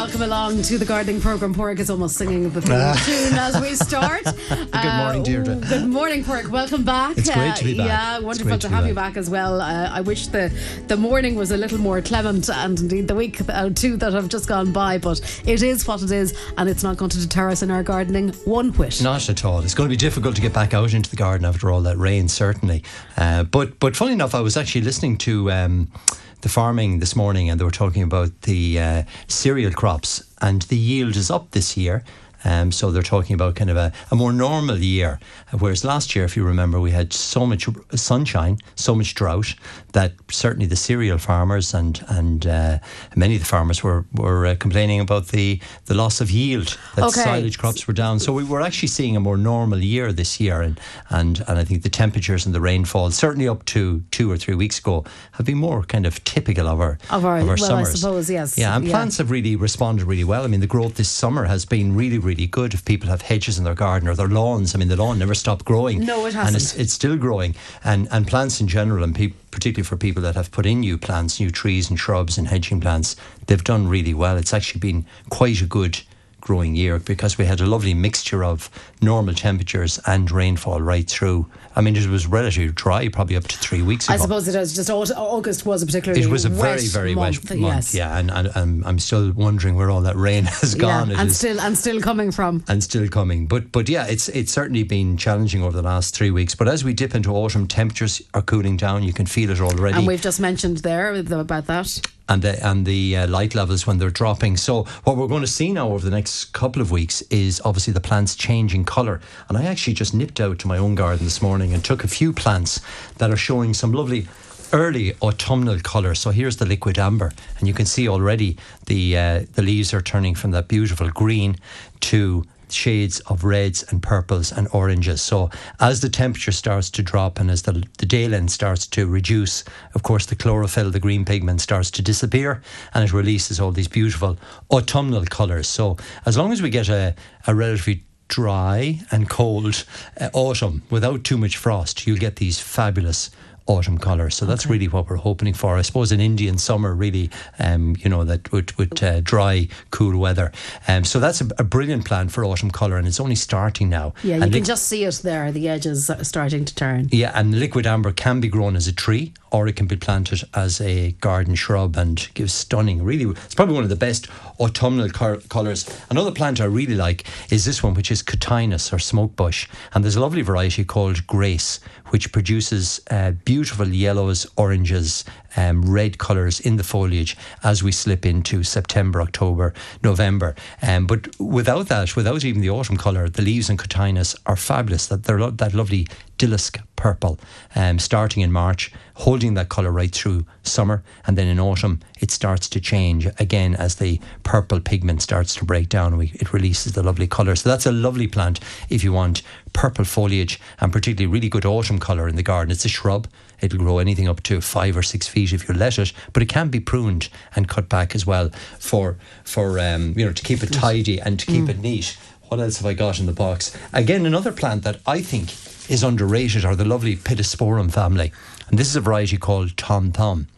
welcome along to the gardening program. Porrick is almost singing the theme tune as we start. good morning, Deirdre. Uh, good morning, Porrick. Welcome back. It's great to be back. Yeah, wonderful to to have you back. back as well. Uh, I wish the the morning was a little more clement, and indeed the week uh, two that have just gone by. But it is what it is, and it's not going to deter us in our gardening one whit. Not at all. It's going to be difficult to get back out into the garden after all that rain, certainly. Uh, but but funny enough, I was actually listening to um, the farming this morning, and they were talking about the uh, cereal crops, and the yield is up this year. Um, so they're talking about kind of a, a more normal year. Whereas last year, if you remember, we had so much sunshine, so much drought that certainly the cereal farmers and and uh, many of the farmers were were uh, complaining about the the loss of yield that Okay. silage crops were down. So we were actually seeing a more normal year this year, and and and I think the temperatures and the rainfall, certainly up to two or three weeks ago, have been more kind of typical of our Of our- well, I suppose, yes. Yeah, and Yeah. plants have really responded really well. I mean, the growth this summer has been really really good. If people have hedges in their garden or their lawns, I mean, the lawn never stopped growing. No, it hasn't. And it's still growing, and and plants in general, and peop particularly for people that have put in new plants, new trees and shrubs and hedging plants, they've done really well. It's actually been quite a good growing year because we had a lovely mixture of normal temperatures and rainfall right through. I mean, it was relatively dry, probably up to three weeks ago. I suppose it was Just August was a particularly It was a wet very, very month, wet month, yes. yeah, and, and, and I'm still wondering where all that rain has gone. Yeah, and is- still and still coming from. and still coming. But but yeah, it's it's certainly been challenging over the last three weeks. But as we dip into autumn, temperatures are cooling down. You can feel it already And we've just mentioned there about that. And the and the uh, light levels when they're dropping. So what we're going to see now over the next couple of weeks is obviously the plants changing colour. And I actually just nipped out to my own garden this morning and took a few plants that are showing some lovely. Early autumnal colour. So here's the liquidambar, and you can see already the uh, the leaves are turning from that beautiful green to shades of reds and purples and oranges. So as the temperature starts to drop and as the, the day length starts to reduce, of course the chlorophyll, the green pigment starts to disappear and it releases all these beautiful autumnal colours. So as long as we get a, a relatively dry and cold uh, autumn without too much frost, you'll get these fabulous autumn colours. So that's really what we're hoping for. I suppose an Indian summer, really, um, you know, that with, with uh, dry, cool weather. Um, so that's a, a brilliant plan for autumn colour, and it's only starting now. Yeah, you and can just see it there. The edges are starting to turn. yeah, and liquidambar can be grown as a tree or it can be planted as a garden shrub and gives stunning, really, it's probably one of the best autumnal col- colours. Another plant I really like is this one, which is Cotinus or smoke bush. And there's a lovely variety called Grace, which produces uh, beautiful yellows, oranges, um, red colours in the foliage as we slip into September, October, November. Um, but without that, without even the autumn colour, the leaves in Cotinus are fabulous. That they're lo- that lovely dillisk purple, um, starting in March, holding that colour right through summer, and then in autumn it starts to change again as the purple pigment starts to break down. We, it releases the lovely colour. So that's a lovely plant if you want purple foliage and particularly really good autumn colour in the garden. It's a shrub. It'll grow anything up to five or six feet if you let it, but it can be pruned and cut back as well for for um, you know to keep it tidy and to keep it neat. What else have I got in the box? Again, another plant that I think is underrated are the lovely Pittosporum family, and this is a variety called Tom Thumb.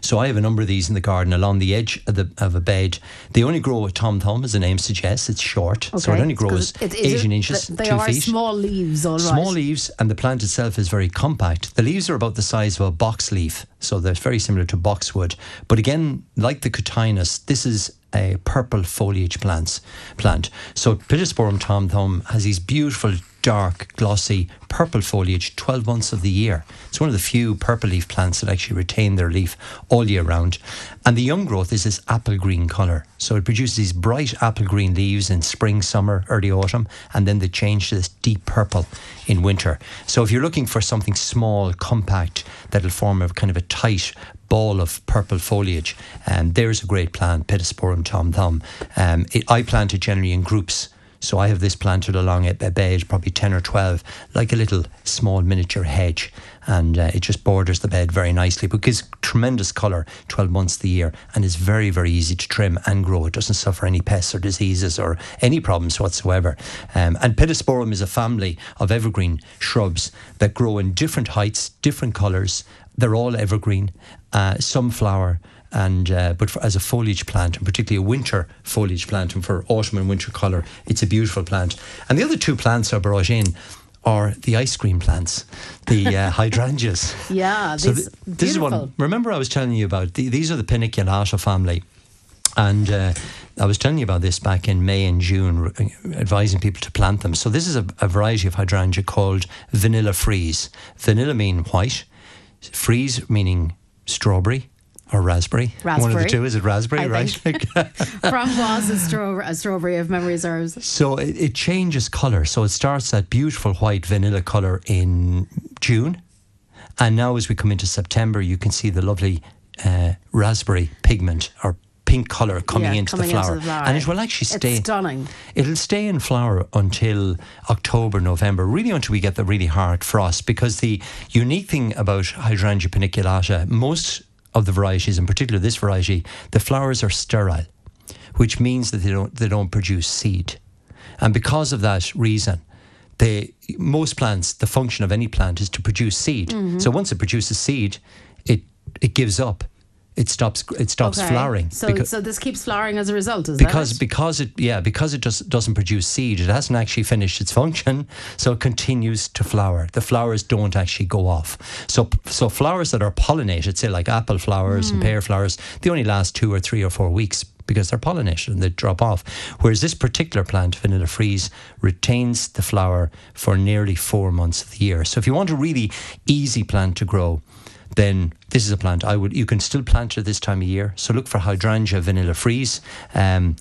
So I have a number of these in the garden along the edge of, the, of a bed. They only grow a tom thumb, as the name suggests. It's short, so it only grows it- it- 18 inches, They two are feet. small leaves, all right. Small leaves, and the plant itself is very compact. The leaves are about the size of a box leaf, so they're very similar to boxwood. But again, like the Cotinus, this is a purple foliage plants plant. So Pittosporum tom thumb has these beautiful, dark, glossy purple foliage 12 months of the year. It's one of the few purple leaf plants that actually retain their leaf all year round. And the young growth is this apple green colour. So it produces these bright apple green leaves in spring, summer, early autumn, and then they change to this deep purple in winter. So if you're looking for something small, compact, that'll form a kind of a tight ball of purple foliage, um, there's a great plant, Pittosporum tom thumb. Um, it, I plant it generally in groups. So I have this planted along a, bed, probably 10 or 12, like a little small miniature hedge. And uh, it just borders the bed very nicely, but gives tremendous colour 12 months of the year and is very, very easy to trim and grow. It doesn't suffer any pests or diseases or any problems whatsoever. Um, and Pittosporum is a family of evergreen shrubs that grow in different heights, different colours. They're all evergreen. Uh, some flower and uh, but for, as a foliage plant, and particularly a winter foliage plant, and for autumn and winter colour, it's a beautiful plant. And the other two plants are brought in are the ice cream plants, the uh, hydrangeas. Yeah, So this, th- this is one. Remember, I was telling you about the, these are the Paniculata family, and uh, I was telling you about this back in May and June, r- advising people to plant them. So this is a, a variety of hydrangea called Vanilla Freeze. Vanilla mean white, freeze meaning strawberry. Or raspberry. One of the two. Is it raspberry, I right? Framboise and straw, a strawberry, if memory serves. So it, it changes colour. So it starts that beautiful white vanilla colour in June. And now, as we come into September, you can see the lovely uh, raspberry pigment or pink colour coming, Yeah, into, coming the into flower. the flower. And it will actually stay. It's stay. stunning. It'll stay in flower until October, November, really until we get the really hard frost. Because the unique thing about Hydrangea paniculata, most of the varieties, in particular this variety, the flowers are sterile, which means that they don't they don't produce seed, and because of that reason. They, most plants, the function of any plant is to produce seed. Mm-hmm. So once it produces seed, it it gives up. It stops. It stops Okay. flowering. So, Becau- so this keeps flowering as a result, is because that it? because it yeah because it just doesn't produce seed it hasn't actually finished its function so it continues to flower the flowers don't actually go off so so flowers that are pollinated say like apple flowers Hmm. and pear flowers they only last two or three or four weeks because they're pollinated and they drop off whereas this particular plant vanilla freeze retains the flower for nearly four months of the year so if you want a really easy plant to grow then this is a plant I would you can still plant it this time of year. So look for hydrangea vanilla freeze. Um,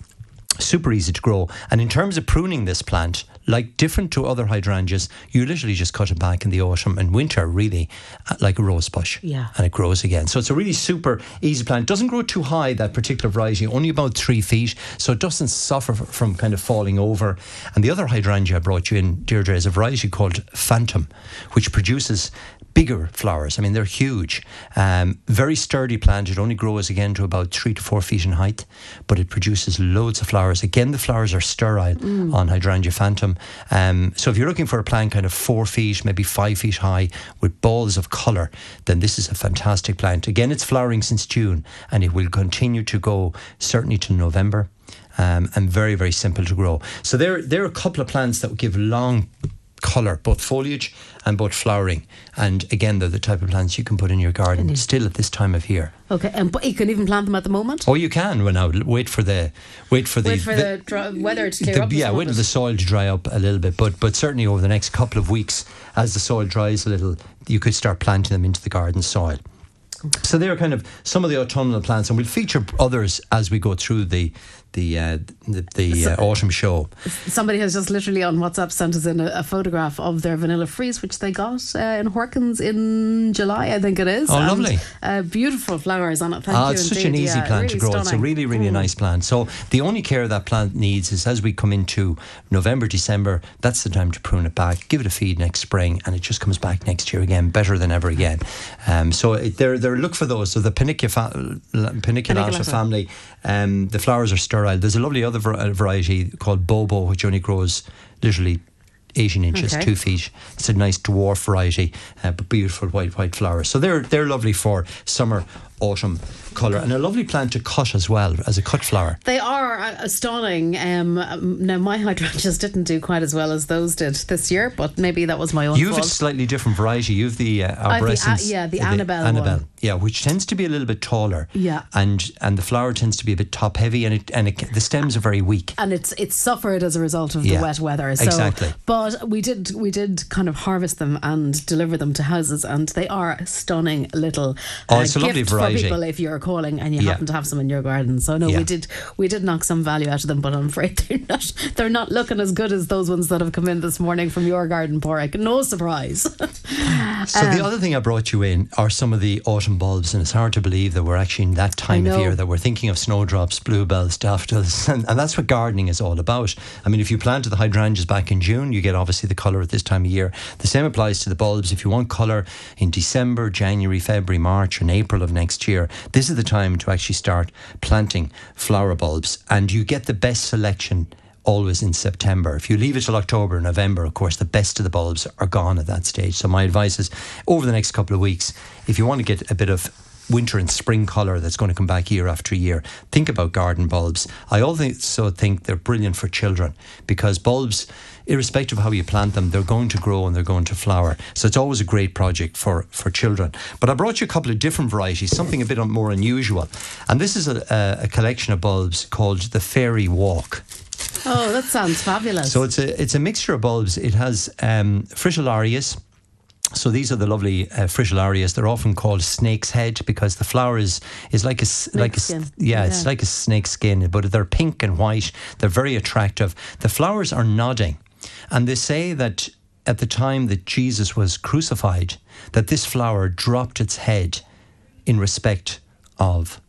super easy to grow. And in terms of pruning this plant, like different to other hydrangeas, you literally just cut it back in the autumn and winter, really, uh, like a rose bush. Yeah. And it grows again. So it's a really super easy plant. It doesn't grow too high, that particular variety, only about three feet. So it doesn't suffer from kind of falling over. And the other hydrangea I brought you in, Deirdre, is a variety called Phantom, which produces bigger flowers. I mean, they're huge. Um, very sturdy plant. It only grows again to about three to four feet in height, but it produces loads of flowers. Again, the flowers are sterile on Hydrangea Phantom. Um, so if you're looking for a plant kind of four feet, maybe five feet high, with balls of colour, then this is a fantastic plant. Again, it's flowering since June, and it will continue to go certainly to November. Um, and very, very simple to grow. So there, there are a couple of plants that will give long colour, both foliage and both flowering. And again, they're the type of plants you can put in your garden still at this time of year. Okay, and but you can even plant them at the moment. Oh, you can. Well, now wait for the wait for the Wait for the, dry, weather to clear the- up. yeah, wait it. the soil to dry up a little bit, but but certainly over the next couple of weeks, as the soil dries a little, you could start planting them into the garden soil. So they're kind of some of the autumnal plants, and we'll feature others as we go through the the uh, the, the uh, autumn show. Somebody has just literally on WhatsApp sent us in a, a photograph of their vanilla freeze, which they got uh, in Horkins in July, I think it is. Oh, And, lovely. Uh, beautiful flowers on it. Thank Ah, you. it's such an easy Yeah, plant to really grow. It's a stunning. really, really nice plant. So the only care that plant needs is as we come into November, December, that's the time to prune it back, give it a feed next spring, and it just comes back next year again, better than ever again. Um, so it, they're, they're look for those. So the Panicula Paniculata Paniculata. family, um, the flowers are sterile. There's a lovely other uh, variety called Bobo, which only grows literally 18 inches, Okay. two feet. It's a nice dwarf variety, uh, but beautiful white white flowers. So they're they're lovely for summer, autumn colour, and a lovely plant to cut as well as a cut flower. They are uh, stunning. Um, um, now, my hydrangeas didn't do quite as well as those did this year, but maybe that was my own You've a slightly different variety. You've the uh, the A- arborescens, yeah, the uh, Annabelle Annabelle, one. yeah, which tends to be a little bit taller. Yeah. and and the flower tends to be a bit top heavy, and it and it, the stems are very weak. and it's it's suffered as a result of Yeah, the wet weather. So, exactly. But we did we did kind of harvest them and deliver them to houses, and they are stunning little Oh, uh, it's a lovely variety. for people if you're calling and you Yeah. happen to have some in your garden. So no, Yeah. we did we did knock some value out of them, but I'm afraid they're not they're not looking as good as those ones that have come in this morning from your garden, Porrick. No surprise. So Um, the other thing I brought you in are some of the autumn bulbs, and it's hard to believe that we're actually in that time of year that we're thinking of snowdrops, bluebells, daffodils, and, and that's what gardening is all about. I mean, if you planted the hydrangeas back in June, you get obviously the colour at this time of year. The same applies to the bulbs. If you want colour in December, January, February, March, and April of next year, this is the time to actually start planting flower bulbs, and you get the best selection always in September. If you leave it till October, November, of course, the best of the bulbs are gone at that stage. So my advice is over the next couple of weeks, if you want to get a bit of winter and spring colour that's going to come back year after year. Think about garden bulbs. I also think they're brilliant for children because bulbs, irrespective of how you plant them, they're going to grow and they're going to flower. So it's always a great project for, for children. But I brought you a couple of different varieties, something a bit more unusual. And this is a, a collection of bulbs called the Fairy Walk. Oh, that sounds fabulous. So it's a it's a mixture of bulbs. It has um, fritillarias, so these are the lovely uh, fritillarias. They're often called snake's head because the flower is, is like a snake like a yeah, yeah, it's like a snake skin, but they're pink and white. They're very attractive. The flowers are nodding, and they say that at the time that Jesus was crucified, that this flower dropped its head in respect of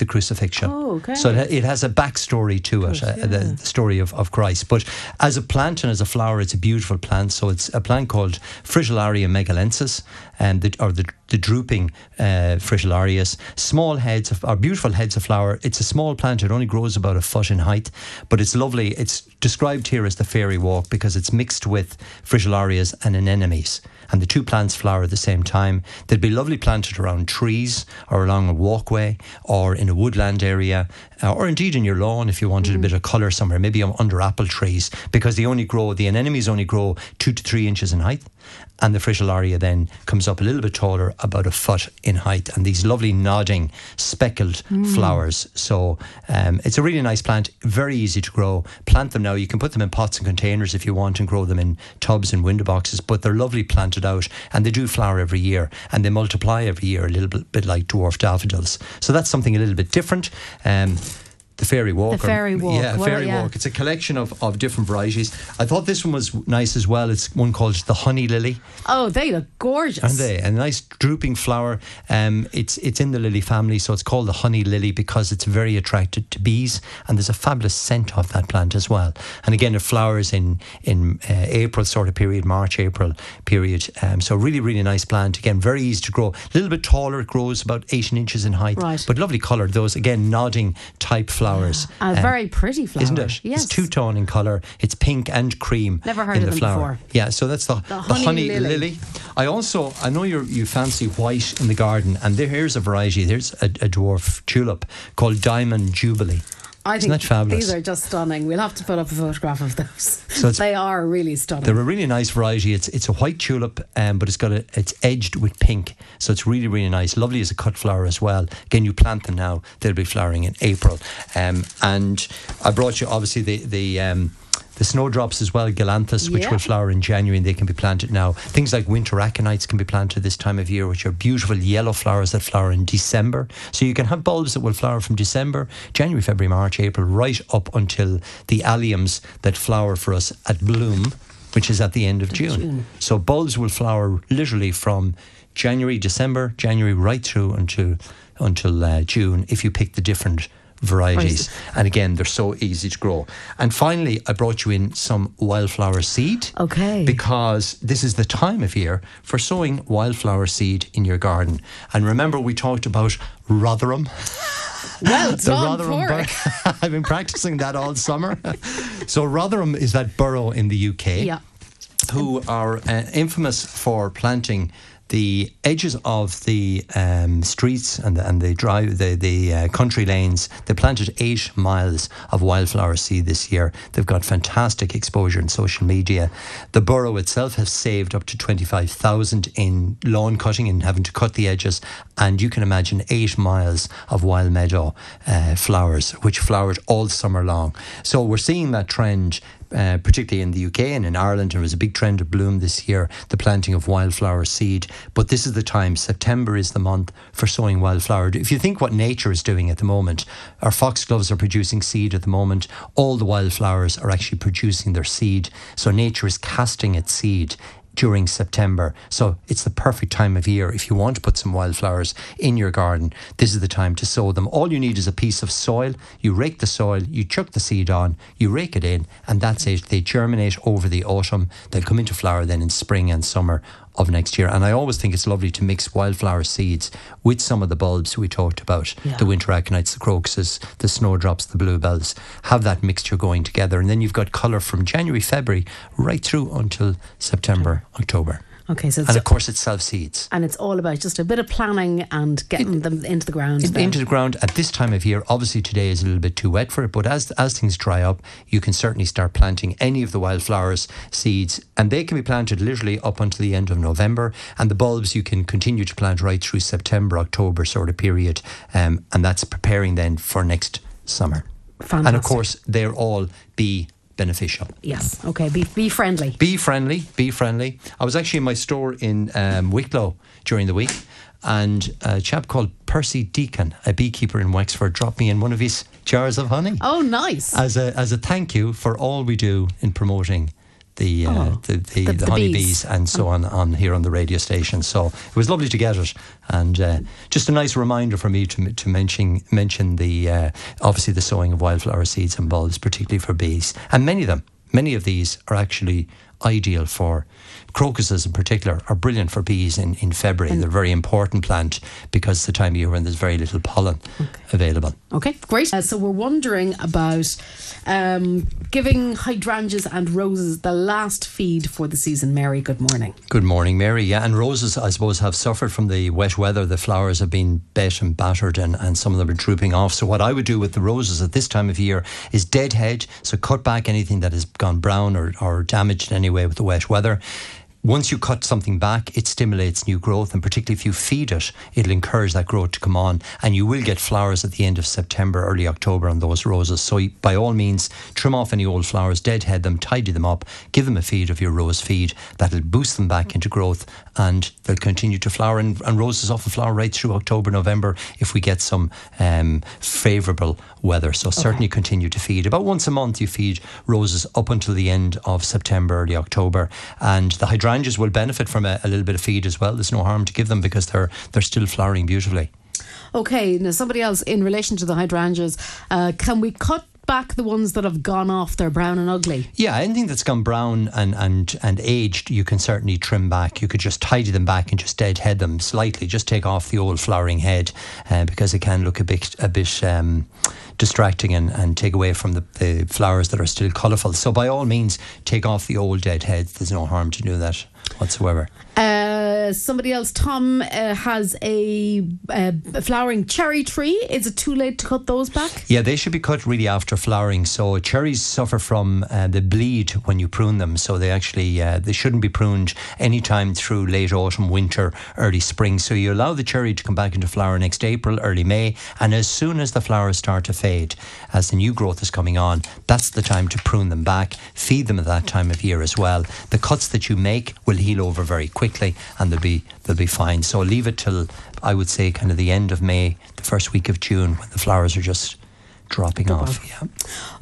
the crucifixion. Oh, okay. So it has a backstory to it, uh, yeah. the story of, of Christ. But as a plant and as a flower, it's a beautiful plant. So it's a plant called Fritillaria megalensis, and the, or the, the drooping uh. Small heads, of, or beautiful heads of flower. It's a small plant. It only grows about a foot in height, but it's lovely. It's described here as the fairy walk because it's mixed with fritillarias and anemones and the two plants flower at the same time. They'd be lovely planted around trees or along a walkway or in a woodland area uh, or indeed in your lawn if you wanted mm. a bit of colour somewhere, maybe under apple trees because they only grow, the anemones only grow two to three inches in height and the fritillaria then comes up a little bit taller, about a foot in height, and these lovely nodding speckled mm. flowers. So um, it's a really nice plant, very easy to grow. Plant them now. You can put them in pots and containers if you want, and grow them in tubs and window boxes. But they're lovely planted out, and they do flower every year, and they multiply every year, a little bit, bit like dwarf daffodils. So that's something a little bit different. Um, the Fairy Walk. The Fairy Walk. Yeah, well, Fairy yeah. Walk. It's a collection of, of different varieties. I thought this one was nice as well. It's one called the Honey Lily. Oh, they look gorgeous. Aren't they? A nice drooping flower. Um, it's it's in the lily family, so it's called the Honey Lily because it's very attracted to bees, and there's a fabulous scent of that plant as well. And again, it flowers in in uh, April sort of period, March April period. Um, so really really nice plant. Again, very easy to grow. A little bit taller. It grows about 18 inches in height. Right. But lovely colour. Those again nodding type flowers flowers. A um, very pretty flower, isn't it? Yes. It's two tone in colour. It's pink and cream. Never heard in of the flower. before. Yeah, so that's the, the, the honey, honey lily. lily. I also I know you you fancy white in the garden, and there, here's a variety. There's a, a dwarf tulip called Diamond Jubilee. I Isn't think that fabulous? these are just stunning. We'll have to put up a photograph of those. So they are really stunning. They're a really nice variety. It's it's a white tulip, um, but it's got a it's edged with pink, so it's really really nice. Lovely as a cut flower as well. Again, you plant them now; they'll be flowering in April. Um, and I brought you obviously the the. Um, the snowdrops as well, Galanthus, which Yeah. will flower in January and they can be planted now. Things like winter aconites can be planted this time of year, which are beautiful yellow flowers that flower in December. So you can have bulbs that will flower from December, January, February, March, April, right up until the alliums that flower for us at bloom, which is at the end of June. June. So bulbs will flower literally from January, December, January, right through until until uh, June if you pick the different varieties. And again, they're so easy to grow. And finally, I brought you in some wildflower seed. Okay. Because this is the time of year for sowing wildflower seed in your garden. And remember, we talked about Rotherham. well The Rotherham bur- I've been practicing that all summer. so Rotherham is that borough in the UK Yeah. who are uh, infamous for planting the edges of the um, streets and the, and the drive the the uh, country lanes. They planted eight miles of wildflower seed this year. They've got fantastic exposure in social media. The borough itself has saved up to twenty five thousand in lawn cutting and having to cut the edges. And you can imagine eight miles of wild meadow uh, flowers, which flowered all summer long. So we're seeing that trend uh, particularly in the UK and in Ireland. There was a big trend of bloom this year, the planting of wildflower seed. But this is the time, September is the month for sowing wildflower. If you think what nature is doing at the moment, our foxgloves are producing seed at the moment. All the wildflowers are actually producing their seed. So nature is casting its seed during September. So it's the perfect time of year if you want to put some wildflowers in your garden. This is the time to sow them. All you need is a piece of soil. You rake the soil, you chuck the seed on, you rake it in, and that's it. They germinate over the autumn. They'll come into flower then in spring and summer of next year. And I always think it's lovely to mix wildflower seeds with some of the bulbs we talked about Yeah. the winter aconites, the crocuses, the snowdrops, the bluebells. Have that mixture going together. And then you've got colour from January, February, right through until September, October. Okay, so it's And of course, it self seeds. and it's all about just a bit of planning and getting them into the ground. Then. into the ground at this time of year. Obviously, today is a little bit too wet for it, but as as things dry up, you can certainly start planting any of the wildflowers seeds, and they can be planted literally up until the end of November. And the bulbs you can continue to plant right through September, October sort of period, um, and that's preparing then for next summer. And of course, they're all bee beneficial. yes. Okay. Be be friendly. Be friendly, be friendly. I was actually in my store in um, Wicklow during the week, and a chap called Percy Deacon, a beekeeper in Wexford, dropped me in one of his jars of honey Oh, nice. as a as a thank you for all we do in promoting. The, uh, Oh, the, the, the- the, the honeybees bees. and so on on here on the radio station. So it was lovely to get it, and uh, just a nice reminder for me to to mention mention the uh, obviously the sowing of wildflower seeds and bulbs, particularly for bees, and many of them, many of these are actually ideal for crocuses in particular are brilliant for bees in, in February. They're a very important plant because it's the time of year when there's very little pollen available. Okay, great. Uh, so we're wondering about um, giving hydrangeas and roses the last feed for the season. Mary, good morning. Good morning, Mary. Yeah, and roses, I suppose, have suffered from the wet weather. The flowers have been bent and battered, and, and some of them are drooping off. So, what I would do with the roses at this time of year is deadhead. So, cut back anything that has gone brown or, or damaged in any way with the wet weather. Once you cut something back, it stimulates new growth, and particularly if you feed it, it'll encourage that growth to come on. And you will get flowers at the end of September, early October on those roses. So, by all means, trim off any old flowers, deadhead them, tidy them up, give them a feed of your rose feed. That'll boost them back into growth, and they'll continue to flower. And, and roses often flower right through October, November if we get some um, favourable weather. So, certainly continue to feed. About once a month, you feed roses up until the end of September, early October. And the hydrangeas will benefit from a, a little bit of feed as well. There's no harm to give them because they're they're still flowering beautifully. Okay, now somebody else in relation to the hydrangeas, uh, can we cut back the ones that have gone off? They're brown and ugly. Yeah, anything that's gone brown and, and, and aged, you can certainly trim back. You could just tidy them back and just deadhead them slightly. Just take off the old flowering head uh, because it can look a bit a bit um, distracting and, and take away from the, the flowers that are still colourful. So by all means, take off the old dead heads. There's no harm to do that whatsoever. Uh, somebody else, Tom, uh, has a, uh, flowering cherry tree. Is it too late to cut those back? Yeah, they should be cut really after flowering. So cherries suffer from uh, the bleed when you prune them. So they actually uh, they shouldn't be pruned anytime through late autumn, winter, early spring. So you allow the cherry to come back into flower next April, early May, and as soon as the flowers start to fade, as the new growth is coming on, that's the time to prune them back. Feed them at that time of year as well. The cuts that you make will heal over very quickly, and they'll be they'll be fine. So leave it till I would say kind of the end of May, the first week of June, when the flowers are just dropping off. Yeah.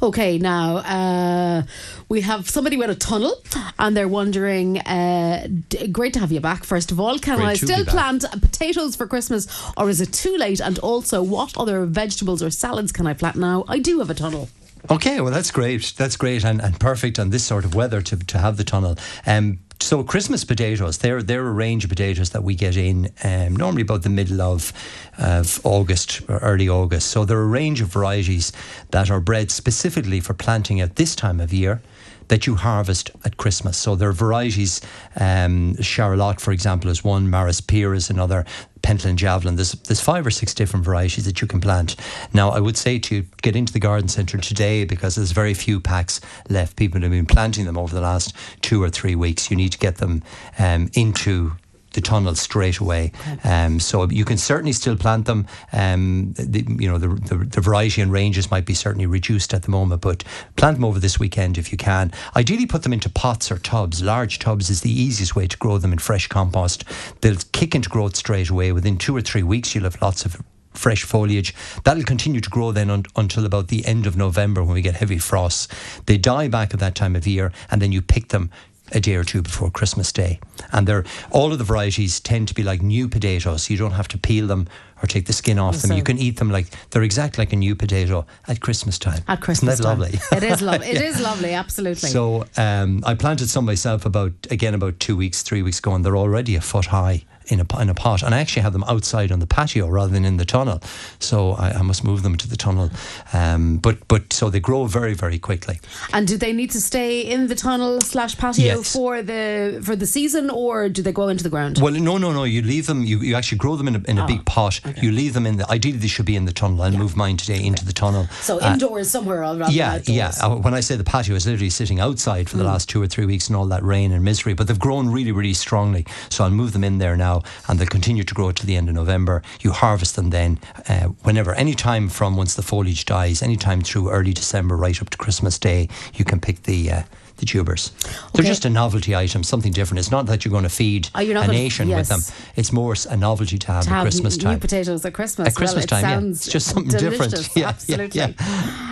Okay, now uh, we have somebody with a tunnel, and they're wondering. Uh, d- great to have you back. First of all, can Great I still plant potatoes for Christmas, or is it too late? And also, what other vegetables or salads can I plant now? I do have a tunnel. Okay, well that's great. That's great and, and perfect on this sort of weather to, to have the tunnel. Um, so Christmas potatoes, they're they're a range of potatoes that we get in um, normally about the middle of of August or early August. So there are a range of varieties that are bred specifically for planting at this time of year that you harvest at Christmas. So there are varieties, um, Charlotte, for example, is one, Maris Peer is another, Pentland Javelin. There's, there's five or six different varieties that you can plant. Now, I would say to get into the garden centre today because there's very few packs left. People have been planting them over the last two or three weeks. You need to get them um, into the tunnel straight away. Um, so you can certainly still plant them. Um, the, you know, the, the, the variety and ranges might be certainly reduced at the moment, but plant them over this weekend if you can. Ideally, put them into pots or tubs. Large tubs is the easiest way to grow them in fresh compost. They'll kick into growth straight away. Within two or three weeks, you'll have lots of fresh foliage. That'll continue to grow then un- until about the end of November when we get heavy frosts. They die back at that time of year, and then you pick them a day or two before Christmas Day. And they're all of the varieties tend to be like new potatoes. You don't have to peel them or take the skin off them. so- You can eat them like they're exactly like a new potato at Christmas time. At Christmas Isn't that time. lovely? It is lovely. It is lovely, absolutely. So um, I planted some myself about again about two weeks, three weeks ago, and they're already a foot high in a in a pot. And I actually have them outside on the patio rather than in the tunnel. So I, I must move them to the tunnel. Um, but but so they grow very very quickly. and do they need to stay in the tunnel slash patio Yes. for the for the season, or do they go into the ground? Well, no, no, no. You leave them. You, you actually grow them in a, in a Oh, big pot. You leave them in the. Ideally, they should be in the tunnel. I'll move mine today into the tunnel. so Uh, indoors somewhere rather than yeah, yeah. Uh, When I say the patio, is literally sitting outside for the Mm. last two or three weeks in all that rain and misery. But they've grown really, really strongly. So I'll move them in there now, and they'll continue to grow to the end of November. You harvest them then, uh, whenever, any time from once the foliage dies, any time through early December, right up to Christmas Day, you can pick the. Uh, the tubers. They're just a novelty item, something different. It's not that you're going to feed Oh, a nation with them. It's more a novelty to have to at have Christmas new time. potatoes at Christmas. At Christmas well, time, yeah. It's just something different. Yeah, yeah, absolutely.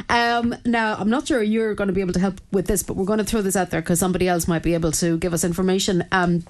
Um, now, I'm not sure you're going to be able to help with this, but we're going to throw this out there because somebody else might be able to give us information. Um,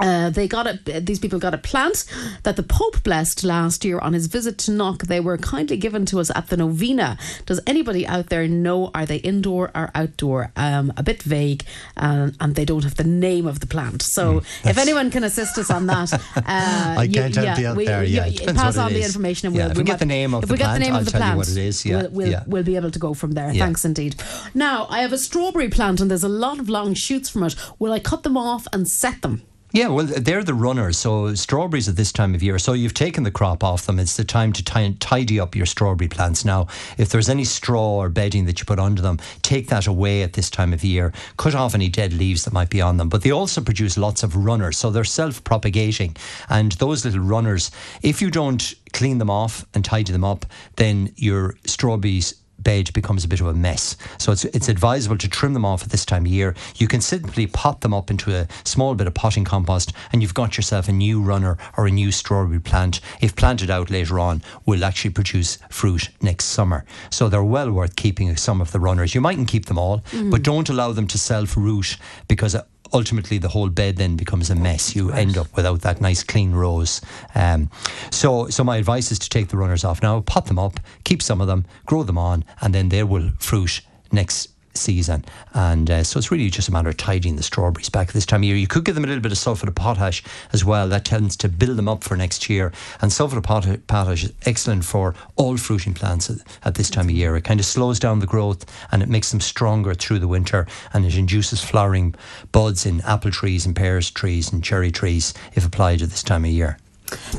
uh, they got a. These people got a plant that the Pope blessed last year on his visit to Knock. They were kindly given to us at the Novena. Does anybody out there know? Are they indoor or outdoor? Um, a bit vague, um, and they don't have the name of the plant. So, if anyone can assist us on that, uh, I you- can't help yeah, you out we- there, yeah. you- pass on the is. information, and Yeah, we'll, we we get might- the name of if the we get the plant, name I'll of the tell you what it is, yeah, we'll, we'll, yeah. we'll be able to go from there. Yeah. Thanks indeed. Now, I have a strawberry plant, and there's a lot of long shoots from it. Will I cut them off and set them? Yeah, well, they're the runners. So strawberries at this time of year. So you've taken the crop off them. It's the time to ti- tidy up your strawberry plants. Now, if there's any straw or bedding that you put under them, take that away at this time of year. Cut off any dead leaves that might be on them. But they also produce lots of runners, so they're self-propagating. And those little runners, if you don't clean them off and tidy them up, then your strawberries bed becomes a bit of a mess. So it's it's advisable to trim them off at this time of year. You can simply pot them up into a small bit of potting compost and you've got yourself a new runner or a new strawberry plant. If planted out later on, will actually produce fruit next summer. So they're well worth keeping some of the runners. You mightn't keep them all, mm. but don't allow them to self-root because ultimately the whole bed then becomes a mess. You end up without that nice clean rose. Um, so, so my advice is to take the runners off now, pot them up, keep some of them, grow them on, and then they will fruit next season. And uh, so it's really just a matter of tidying the strawberries back this time of year. You could give them a little bit of sulphate of potash as well. That tends to build them up for next year. And sulphate of pot- potash is excellent for all fruiting plants at, at this time of year. It kind of slows down the growth and it makes them stronger through the winter and it induces flowering buds in apple trees and pears trees and cherry trees if applied at this time of year.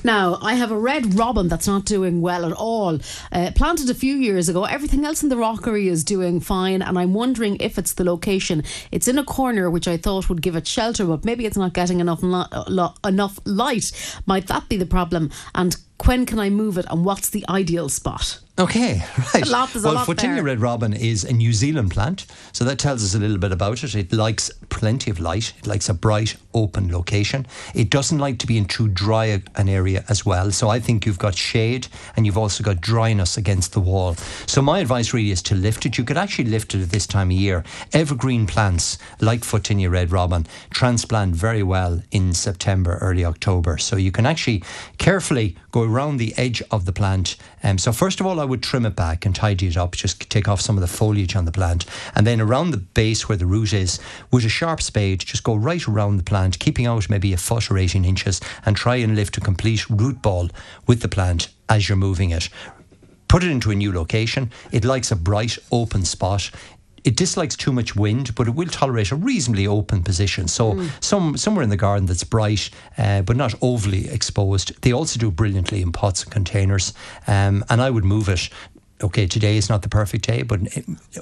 Now, I have a red robin that's not doing well at all. Uh, planted a few years ago. Everything else in the rockery is doing fine, and I'm wondering if it's the location. It's in a corner which I thought would give it shelter, but maybe it's not getting enough lo- lo- enough light. Might that be the problem? And when can I move it, and what's the ideal spot? Okay, right. A lot- there's a well, Photinia there. red robin is a New Zealand plant, so that tells us a little bit about it. It likes plenty of light. It likes a bright, open location. It doesn't like to be in too dry an area as well. So I think you've got shade and you've also got dryness against the wall. So my advice really is to lift it. You could actually lift it at this time of year. Evergreen plants like Photinia red robin transplant very well in September, early October. So you can actually carefully go around the edge of the plant. Um, so first of all, I would trim it back and tidy it up. Just take off some of the foliage on the plant, and then around the base where the root is, with a sharp spade, just go right around the plant, keeping out maybe a foot or eighteen inches, and try and lift a complete root ball with the plant as you're moving it. Put it into a new location. It likes a bright, open spot. It dislikes too much wind, but it will tolerate a reasonably open position. So, some somewhere in the garden that's bright, uh, but not overly exposed. They also do brilliantly in pots and containers. Um, and I would move it. Okay, today is not the perfect day, but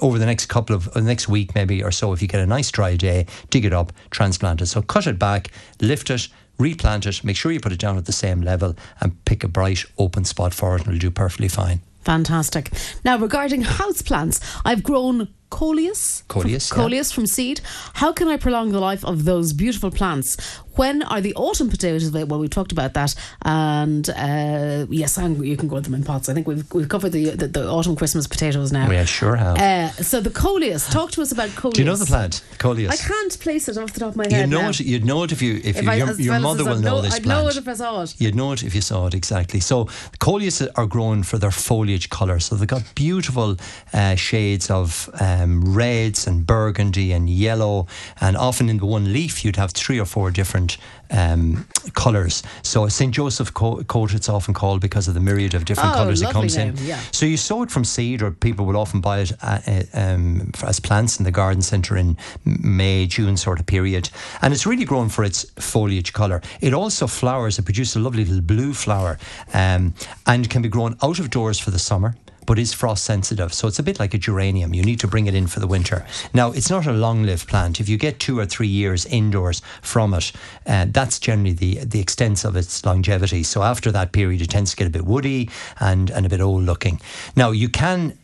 over the next couple of uh, next week maybe or so, if you get a nice dry day, dig it up, transplant it. So cut it back, lift it, replant it. Make sure you put it down at the same level, and pick a bright, open spot for it, and it'll do perfectly fine. Fantastic. Now, regarding houseplants, I've grown coleus. Coleus, From, yeah. coleus from seed. How can I prolong the life of those beautiful plants? When are the autumn potatoes available? Well, we talked about that, and uh, yes, and you can grow them in pots. I think we've we've covered the the, the autumn Christmas potatoes now. We sure have. Uh, so the coleus. Talk to us about coleus. Do you know the plant, coleus? I can't place it off the top of my head. You know now. it. You'd know it if you if, If you, I- your, your mother will I'd know know- this I'd plant. know it if I saw it. You'd know it if you saw it exactly. So coleus are grown for their foliage colour. So they've got beautiful uh, shades of um, reds and burgundy and yellow, and often in the one leaf you'd have three or four different um, colours. So St Joseph co- coat it's often called because of the myriad of different Oh, colours it comes in. yeah. So you sow it from seed, or people will often buy it uh, uh, um, as plants in the garden centre in May, June sort of period. And it's really grown for its foliage colour. It also flowers, it produces a lovely little blue flower um, and can be grown out of doors for the summer. But is frost sensitive, so it's a bit like a geranium. You need to bring it in for the winter. Now, it's not a long-lived plant. If you get two or three years indoors from it, uh, that's generally the the extent of its longevity. So after that period, it tends to get a bit woody and and a bit old looking. Now, you can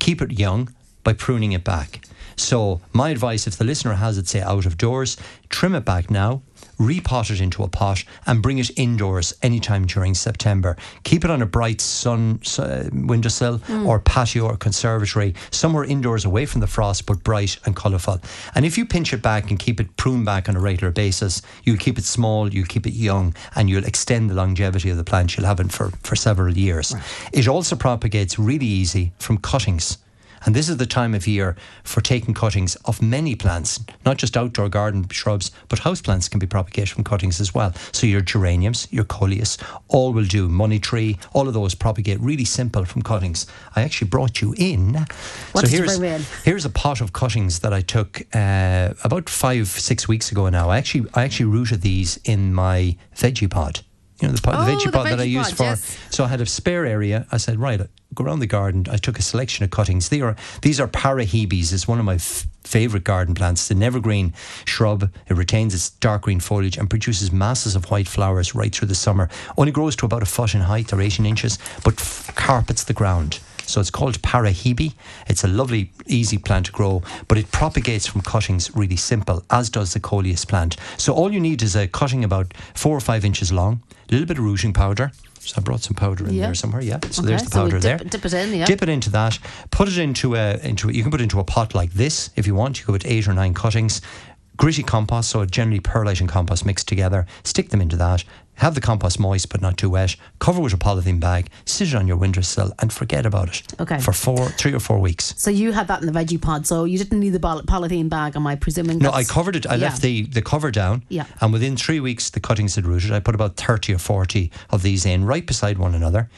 keep it young by pruning it back. So, my advice if the listener has it, say, out of doors, trim it back now, repot it into a pot, and bring it indoors anytime during September. Keep it on a bright sun uh, windowsill or patio or conservatory, somewhere indoors away from the frost, but bright and colourful. And if you pinch it back and keep it pruned back on a regular basis, you'll keep it small, you'll keep it young, and you'll extend the longevity of the plant. You'll have it for, for several years. It also propagates really easy from cuttings. And this is the time of year for taking cuttings of many plants, not just outdoor garden shrubs, but house plants can be propagated from cuttings as well. So your geraniums, your coleus, all will do. Money tree, all of those propagate really simple from cuttings. I actually brought you in. What so here's in? here's a pot of cuttings that I took uh, about five six weeks ago now. I actually I actually rooted these in my veggie pod. You know the, Oh, the veggie the pod that I veggie use pod, for. yes. So I had a spare area. I said, right, go around the garden. I took a selection of cuttings. They are these are parahebes. It's one of my f- favorite garden plants. It's an evergreen shrub. It retains its dark green foliage and produces masses of white flowers right through the summer. Only grows to about a foot in height or 18 inches, but f- carpets the ground. So it's called parahebe. It's a lovely, easy plant to grow, but it propagates from cuttings really simple, as does the coleus plant. So all you need is a cutting about four or five inches long, a little bit of rooting powder. So I brought some powder in Yeah. there somewhere. Yeah. So Okay, there's the so powder dip- there. dip it in, yeah. Dip it into that. Put it into a into. You can put it into a pot like this if you want. You could put eight or nine cuttings. Gritty compost, so generally perlite and compost mixed together. Stick them into that. Have the compost moist but not too wet. Cover with a polythene bag. Sit it on your windowsill and forget about it. Okay. For four, three or four weeks. So you had that in the veggie pod, so you didn't need the polythene bag. Am I presuming? No, I covered it. I Yeah. left the, the cover down. Yeah. And within three weeks, the cuttings had rooted. I put about 30 or 40 of these in right beside one another.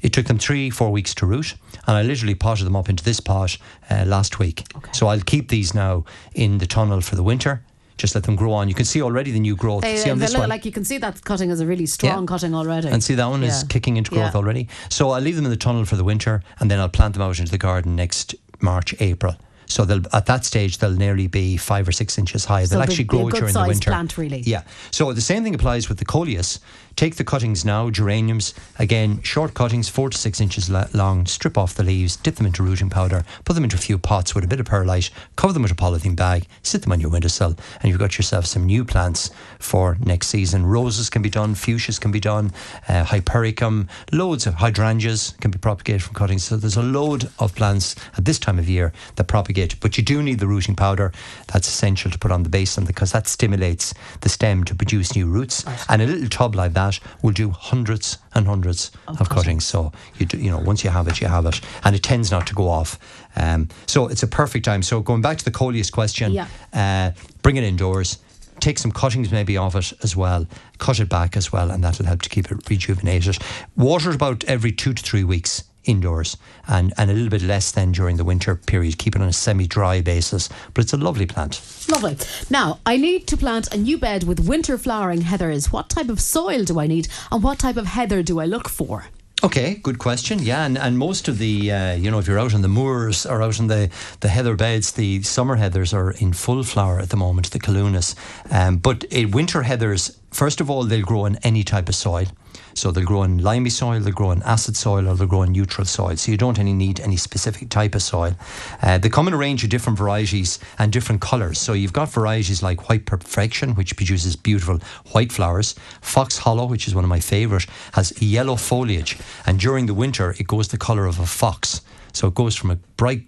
It took them three, four weeks to root, and I literally potted them up into this pot uh, last week. Okay. So I'll keep these now in the tunnel for the winter. Just let them grow on. You can see already the new growth. They, see on this look one? like you can see that cutting is a really strong Yeah. cutting already. And see that one is kicking into growth Yeah. already. So I'll leave them in the tunnel for the winter, and then I'll plant them out into the garden next March, April. So they'll at that stage they'll nearly be five or six inches high. They'll actually grow during the winter. plant, really. Yeah. So the same thing applies with the coleus. Take the cuttings now, geraniums. Again, short cuttings, four to six inches long. Strip off the leaves, dip them into rooting powder, put them into a few pots with a bit of perlite, cover them with a polythene bag, sit them on your windowsill, and you've got yourself some new plants for next season. Roses can be done, fuchsias can be done, uh, hypericum, loads of hydrangeas can be propagated from cuttings. So there's a load of plants at this time of year that propagate, but you do need the rooting powder. That's essential to put on the base of them because that stimulates the stem to produce new roots. And a little tub like that will do hundreds and hundreds of, cuttings. So you do, you know once you have it, you have it, and it tends not to go off. Um, so it's a perfect time. So going back to the coleus question, Yeah. uh, bring it indoors. Take some cuttings maybe off it as well. Cut it back as well, and that'll help to keep it rejuvenated. Water about every two to three weeks indoors, and, and a little bit less than during the winter period. Keep it on a semi-dry basis, but it's a lovely plant. Lovely. Now, I need to plant a new bed with winter flowering heathers. What type of soil do I need, and what type of heather do I look for? Okay, good question. Yeah, and, and most of the, uh, you know, if you're out on the moors or out on the, the heather beds, the summer heathers are in full flower at the moment, the callunas. Um, but uh, winter heathers First of all, they'll grow in any type of soil. So they'll grow in limey soil, they'll grow in acid soil, or they'll grow in neutral soil. So you don't any need any specific type of soil. Uh, they come in a range of different varieties and different colours. So you've got varieties like White Perfection, which produces beautiful white flowers. Fox Hollow, which is one of my favourite, has yellow foliage, and during the winter it goes the colour of a fox. So it goes from a bright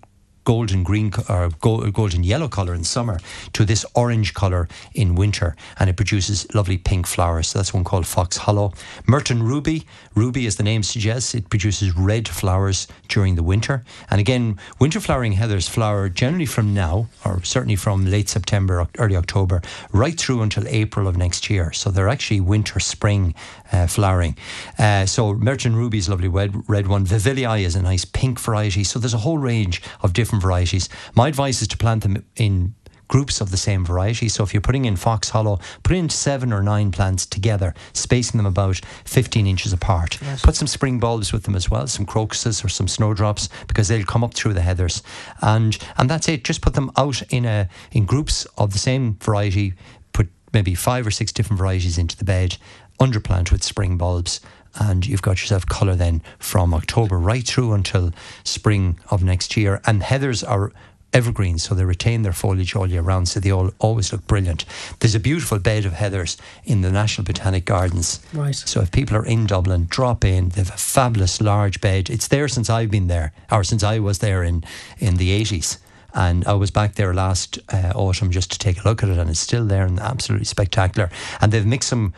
golden green or golden yellow color in summer to this orange color in winter, and it produces lovely pink flowers. So that's one called Fox Hollow. Myretoun Ruby, Ruby, as the name suggests, it produces red flowers during the winter. And again, winter flowering heathers flower generally from now, or certainly from late September, early October, right through until April of next year. So they're actually winter spring uh, flowering. Uh, so Merchant Ruby is a lovely red, red one. Vivellii is a nice pink variety. So there's a whole range of different different varieties. My advice is to plant them in groups of the same variety. So if you're putting in Fox Hollow, put in seven or nine plants together, spacing them about 15 inches apart. Yes. Put some spring bulbs with them as well, some crocuses or some snowdrops, because they'll come up through the heathers. And and that's it. Just put them out in a in groups of the same variety. Put maybe five or six different varieties into the bed, underplant with spring bulbs and you've got yourself colour then from October right through until spring of next year. And heathers are evergreen, so they retain their foliage all year round, so they all always look brilliant. There's a beautiful bed of heathers in the National Botanic Gardens. Right. So if people are in Dublin, drop in. They have a fabulous large bed. It's there since I've been there, or since I was there in in the eighties. And I was back there last uh, autumn just to take a look at it, and it's still there and absolutely spectacular. And they've mixed some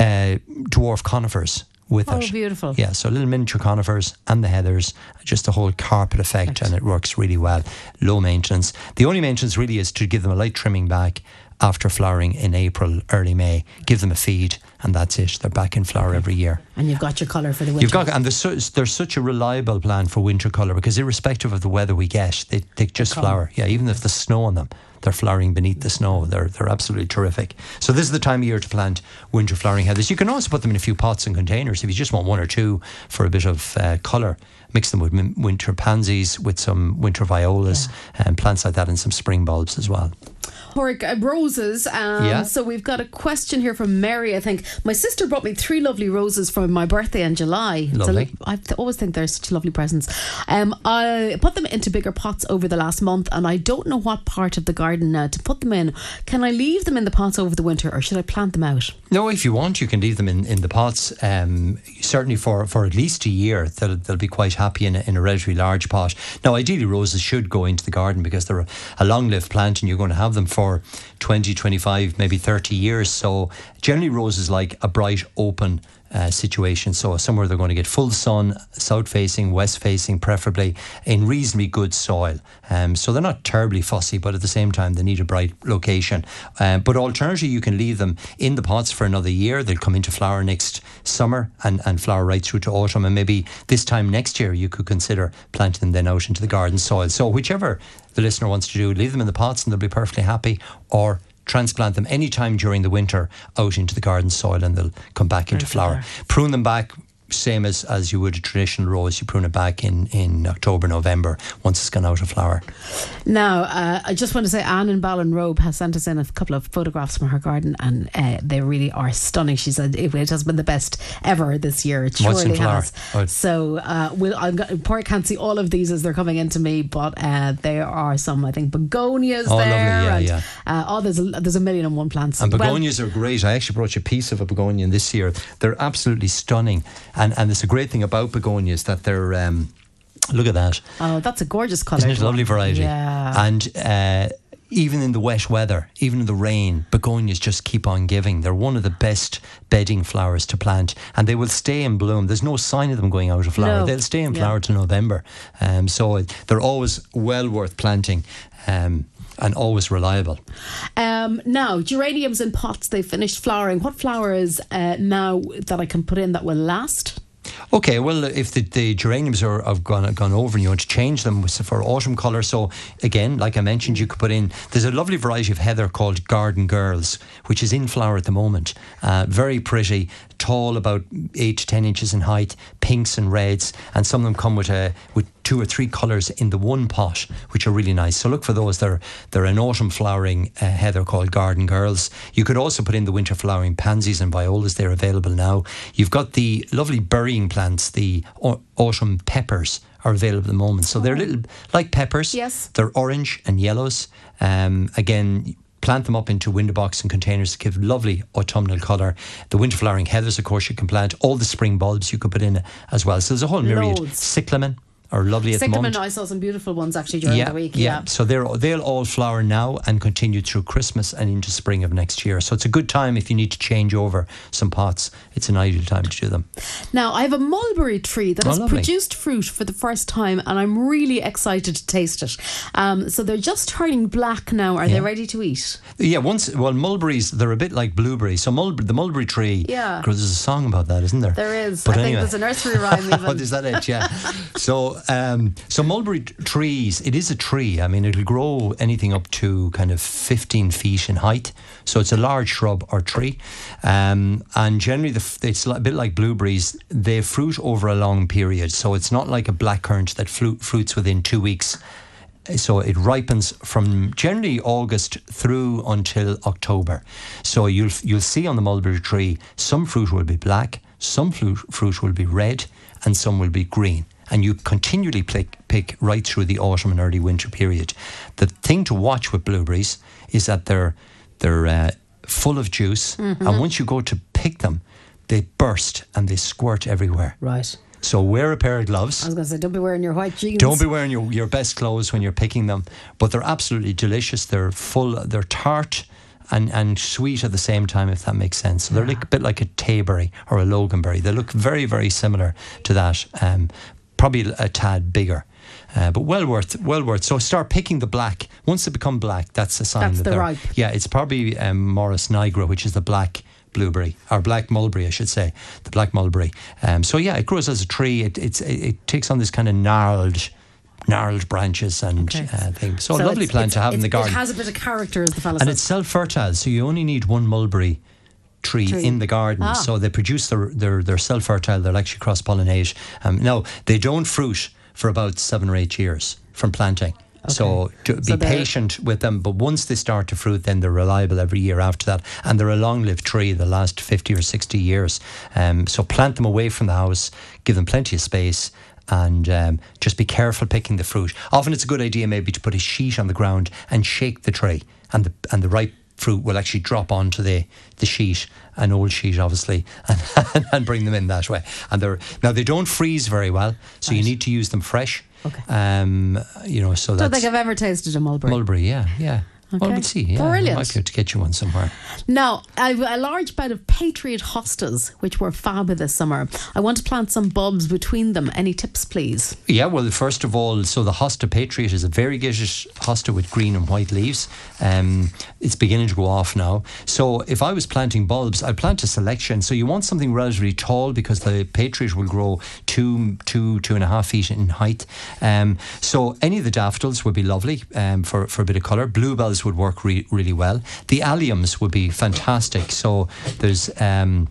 uh, dwarf conifers with it. oh, it. beautiful. Yeah, so little miniature conifers and the heathers, just a whole carpet effect, and it works really well. Low maintenance. The only maintenance really is to give them a light trimming back after flowering in April, early May. Give them a feed, and that's it. They're back in flower every year. And you've got your colour for the winter. You've got, and there's, there's such a reliable plant for winter colour because irrespective of the weather we get, they, they just flower. Yeah, even if there's snow on them they're flowering beneath the snow. They're they're absolutely terrific. So this is the time of year to plant winter flowering heathers. You can also put them in a few pots and containers if you just want one or two for a bit of uh, colour. Mix them with winter pansies, with some winter violas, yeah. and plants like that, and some spring bulbs as well. Porrick uh, roses. Um, yeah. So we've got a question here from Mary. I think my sister brought me three lovely roses for my birthday in July. Lovely. I always think they're such lovely presents. Um, I put them into bigger pots over the last month, and I don't know what part of the garden now to put them in. Can I leave them in the pots over the winter, or should I plant them out? No, if you want, you can leave them in, in the pots. Um, certainly for, for at least a year, they'll, they'll be quite happy in a, in a relatively large pot. Now, ideally, roses should go into the garden because they're a, a long lived plant and you're going to have them for for 20, 25, maybe 30 years. So generally, roses like a bright, open uh, situation. So somewhere they're going to get full sun, south facing, west facing, preferably in reasonably good soil. Um, so they're not terribly fussy, but at the same time they need a bright location. Uh, but alternatively, you can leave them in the pots for another year. They'll come into flower next summer and, and flower right through to autumn. And maybe this time next year you could consider planting them then out into the garden soil. So whichever the listener wants to do, leave them in the pots and they'll be perfectly happy, or transplant them anytime during the winter out into the garden soil and they'll come back into flower. Prune them back same as, as you would a traditional rose. You prune it back in, in October, November once it's gone out of flower. Now, uh, I just want to say Anne in Ballinrobe has sent us in a couple of photographs from her garden and uh, they really are stunning. She said it, it, has been the best ever this year. It surely has. Oh. So, uh, we'll, I'm, poor can't see all of these as they're coming into me, but uh, there are some, I think, begonias oh, there. Lovely. Yeah, and, yeah. Uh, oh, there's a, there's a million and one plants. And begonias well, are great. I actually brought you a piece of a begonia this year. They're absolutely stunning and and it's a great thing about begonias that they're. Um, look at that. Oh, that's a gorgeous colour. Isn't it a lovely variety? Yeah. And uh, even in the wet weather, even in the rain, begonias just keep on giving. They're one of the best bedding flowers to plant, and they will stay in bloom. There's no sign of them going out of flower. No. They'll stay in flower yeah. till November. Um, so they're always well worth planting. Um, and always reliable. Um, now, geraniums in pots, they finished flowering. What flowers uh, now that I can put in that will last? Okay, well, if the, the geraniums are have gone gone over and you want to change them for autumn colour, so again, like I mentioned, you could put in. There's a lovely variety of heather called Garden Girls, which is in flower at the moment. Uh, very pretty, tall, about eight to ten inches in height, pinks and reds, and some of them come with a with two or three colours in the one pot, which are really nice. So look for those. They're they're an autumn flowering uh, heather called Garden Girls. You could also put in the winter flowering pansies and violas. They're available now. You've got the lovely berrying plants, the au- autumn peppers are available at the moment. So they're little like peppers. Yes. They're orange and yellows. Um, again, plant them up into window box and containers to give lovely autumnal colour. The winter flowering heathers, of course, you can plant. All the spring bulbs you could put in as well. So there's a whole myriad. Loads. Cyclamen are lovely at the moment. I saw some beautiful ones actually during Yeah, the week. yeah. Yeah. So they're they'll all flower now and continue through Christmas and into spring of next year. So it's a good time if you need to change over some pots. It's an ideal time to do them. Now, I have a mulberry tree that Oh, has lovely. produced fruit for the first time, and I'm really excited to taste it. Um, so they're just turning black now. Are they ready to eat? Yeah, once well, mulberries they're a bit like blueberries. So mulberry, the mulberry tree. Yeah. Because there's a song about that, isn't there? There is. But I think there's a nursery rhyme even. is that it? Yeah. so, um, so mulberry trees, it is a tree. I mean, it'll grow anything up to kind of 15 feet in height. So it's a large shrub or tree. Um, and generally, the, it's a bit like blueberries. They fruit over a long period. So it's not like a blackcurrant that fruits within two weeks. So it ripens from generally August through until October. So you'll you'll see on the mulberry tree some fruit will be black, some fruit, fruit will be red, and some will be green. And you continually pick, pick right through the autumn and early winter period. The thing to watch with blueberries is that they're they're uh, full of juice, and once you go to pick them, they burst and they squirt everywhere. Right. So wear a pair of gloves. I was going to say, don't be wearing your white jeans. Don't be wearing your, your best clothes when you're picking them, but they're absolutely delicious. They're full, they're tart and, and sweet at the same time, if that makes sense. So they're like, a bit like a tayberry or a loganberry. They look very, very similar to that, um, probably a tad bigger. Uh, but well worth, well worth. So start picking the black. Once they become black, that's a sign That's that the they're ripe. Yeah, it's probably um, Morus nigra, which is the black blueberry or black mulberry, I should say, the black mulberry. Um, so yeah, it grows as a tree. It it's, it, it takes on this kind of gnarled, gnarled branches and Okay. uh, things. So, a lovely it's- plant to have in the garden, It has a bit of character, as the fellow and says. it's self-fertile. So you only need one mulberry. Tree, Tree. in the garden, Ah. so they produce their they're, they're self-fertile. They'll actually cross-pollinate. Um, no, they don't fruit for about seven or eight years from planting. So to be So patient with them, but once they start to fruit, then they're reliable every year after that, and they're a long-lived tree. The last fifty or sixty years. Um, so plant them away from the house, give them plenty of space, and um, just be careful picking the fruit. Often it's a good idea maybe to put a sheet on the ground and shake the tree, and the and the ripe fruit will actually drop onto the the sheet, an old sheet obviously, and, and bring them in that way. And they're now they don't freeze very well, so you need to use them fresh. Okay. Um, you know, so don't that's think I've ever tasted a mulberry. mulberry. Yeah, yeah. Well, we'll see. Yeah, Brilliant. I might be able to get you one somewhere. Now, I've a large bed of Patriot hostas, which were fab this summer. I want to plant some bulbs between them. Any tips, please? Yeah, well, first of all, so the Hosta Patriot is a variegated hosta with green and white leaves. Um, it's beginning to go off now. So if I was planting bulbs, I'd plant a selection. So you want something relatively tall because the Patriot will grow two, two, two and a half feet in height. Um, so any of the daffodils would be lovely um, for, for a bit of colour. Bluebells would work re- really well. The alliums would be fantastic. So there's um,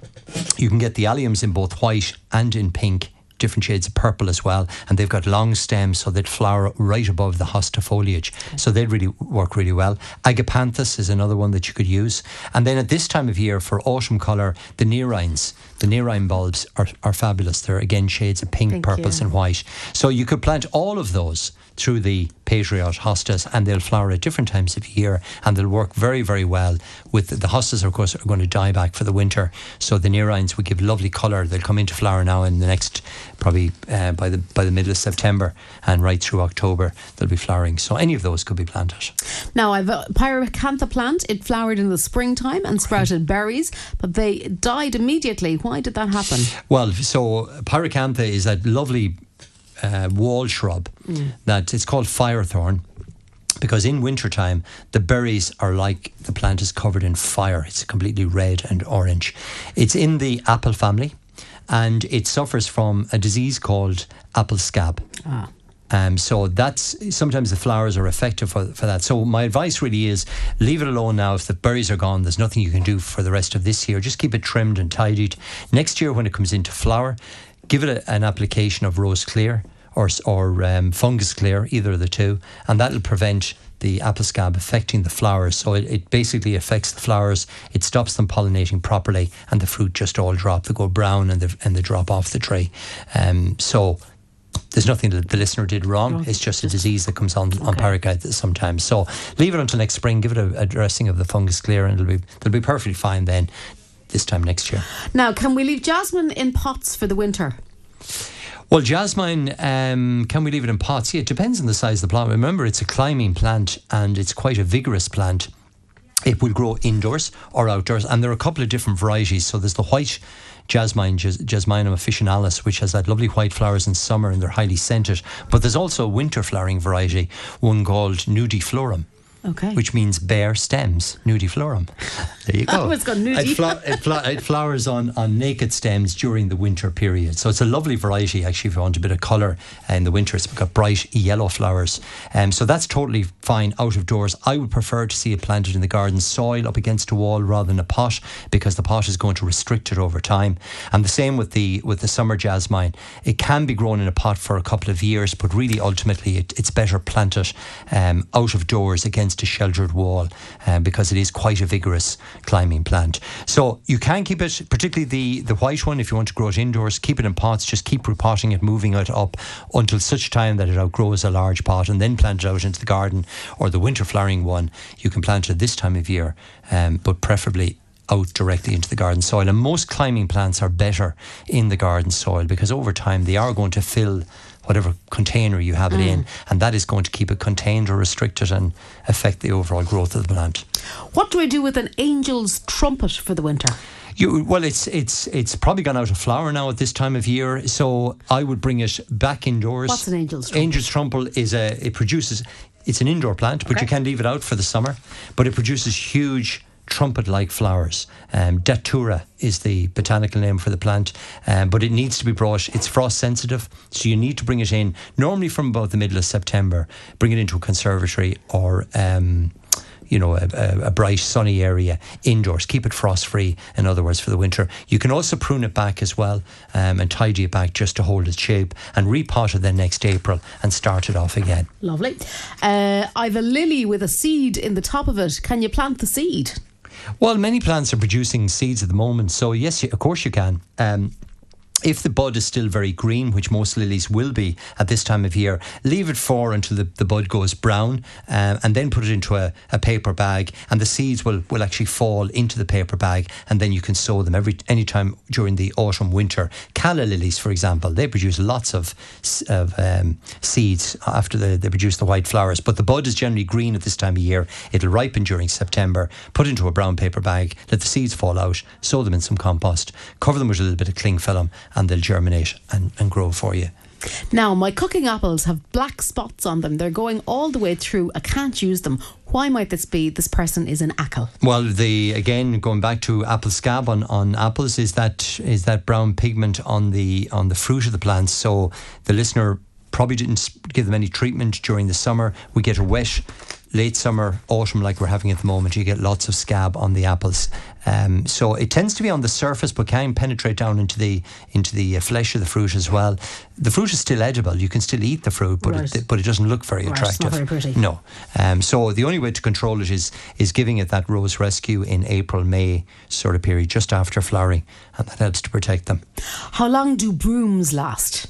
you can get the alliums in both white and in pink different shades of purple as well, and they've got long stems, so they'd flower right above the hosta foliage. So they'd really work really well. Agapanthus is another one that you could use, and then at this time of year for autumn colour, the nerines, the nerine bulbs are, are fabulous. They're again shades of pink, Thank purples, you. and white. So you could plant all of those through the Patriot hostas, and they'll flower at different times of year, and they'll work very, very well. With the hostas, of course, are going to die back for the winter, so the nerines would give lovely colour. They'll come into flower now in the next, probably uh, by the by the middle of September, and right through October they'll be flowering. So any of those could be planted. Now, I've a pyracantha plant. It flowered in the springtime and sprouted berries, but they died immediately. Why did that happen? Well, so pyracantha is that lovely uh, wall shrub that it's called firethorn because in wintertime the berries are like the plant is covered in fire. It's completely red and orange. It's in the apple family and it suffers from a disease called apple scab. Ah. Um, so that's sometimes the flowers are effective for, for that. So my advice really is leave it alone now. If the berries are gone, there's nothing you can do for the rest of this year. Just keep it trimmed and tidied. Next year, when it comes into flower, give it a, an application of rose clear or, or um, fungus clear, either of the two, and that'll prevent the apple scab affecting the flowers. So it, it, basically affects the flowers. It stops them pollinating properly, and the fruit just all drop. They go brown and they, and they drop off the tree. Um, so there's nothing that the listener did wrong. It's just a disease that comes on okay. on parakeet sometimes. So leave it until next spring. Give it a, a dressing of the fungus clear, and it'll be it'll be perfectly fine then. This time next year. Now, can we leave jasmine in pots for the winter? Well, jasmine, um, can we leave it in pots? Yeah, it depends on the size of the plant. Remember, it's a climbing plant and it's quite a vigorous plant. It will grow indoors or outdoors, and there are a couple of different varieties. So there's the white jasmine, Jasminum officinalis, which has that lovely white flowers in summer and they're highly scented. But there's also a winter flowering variety, one called nudiflorum Okay. Which means bare stems, nudiflorum. There you go. oh, it's got nudie. It, it, it, flowers on, on naked stems during the winter period. So it's a lovely variety, actually, if you want a bit of colour in the winter. It's got bright yellow flowers. Um, so that's totally fine out of doors. I would prefer to see it planted in the garden soil up against a wall rather than a pot because the pot is going to restrict it over time. And the same with the with the summer jasmine. It can be grown in a pot for a couple of years, but really ultimately it, it's better planted um, out of doors against against a sheltered wall um, because it is quite a vigorous climbing plant. So you can keep it, particularly the, the white one, if you want to grow it indoors, keep it in pots, just keep repotting it, moving it up until such time that it outgrows a large pot and then plant it out into the garden or the winter flowering one. You can plant it this time of year, um, but preferably out directly into the garden soil. And most climbing plants are better in the garden soil because over time they are going to fill whatever container you have it mm. in, and that is going to keep it contained or restricted and affect the overall growth of the plant. What do I do with an angel's trumpet for the winter? You, well, it's it's it's probably gone out of flower now at this time of year, so I would bring it back indoors. What's an angel's trumpet? Angel's trumpet is a it produces. It's an indoor plant, but okay. you can leave it out for the summer. But it produces huge trumpet like flowers. Um, Datura is the botanical name for the plant, um, but it needs to be brought, it's frost sensitive, so you need to bring it in normally from about the middle of September, bring it into a conservatory or. Um, you know, a, a, bright sunny area indoors. Keep it frost free, in other words, for the winter. You can also prune it back as well um, and tidy it back just to hold its shape and repot it then next April and start it off again. Lovely. Uh, I've a lily with a seed in the top of it. Can you plant the seed? Well, many plants are producing seeds at the moment, so yes, of course you can. Um, if the bud is still very green, which most lilies will be at this time of year, leave it for until the, the bud goes brown um, and then put it into a, a, paper bag and the seeds will, will actually fall into the paper bag and then you can sow them every any time during the autumn winter. Calla lilies, for example, they produce lots of, of um, seeds after the, they produce the white flowers, but the bud is generally green at this time of year. It'll ripen during September, put into a brown paper bag, let the seeds fall out, sow them in some compost, cover them with a little bit of cling film and they'll germinate and, and grow for you. Now, my cooking apples have black spots on them. They're going all the way through. I can't use them. Why might this be? This person is an ackle. Well, the again going back to apple scab on, on apples is that is that brown pigment on the on the fruit of the plants. So the listener probably didn't give them any treatment during the summer. We get a wet late summer, autumn, like we're having at the moment, you get lots of scab on the apples. Um, so it tends to be on the surface, but can penetrate down into the into the uh, flesh of the fruit as well. The fruit is still edible; you can still eat the fruit, but right. it, but it doesn't look very right, attractive. very pretty. No. Um, so the only way to control it is is giving it that rose rescue in April, May sort of period, just after flowering, and that helps to protect them. How long do brooms last?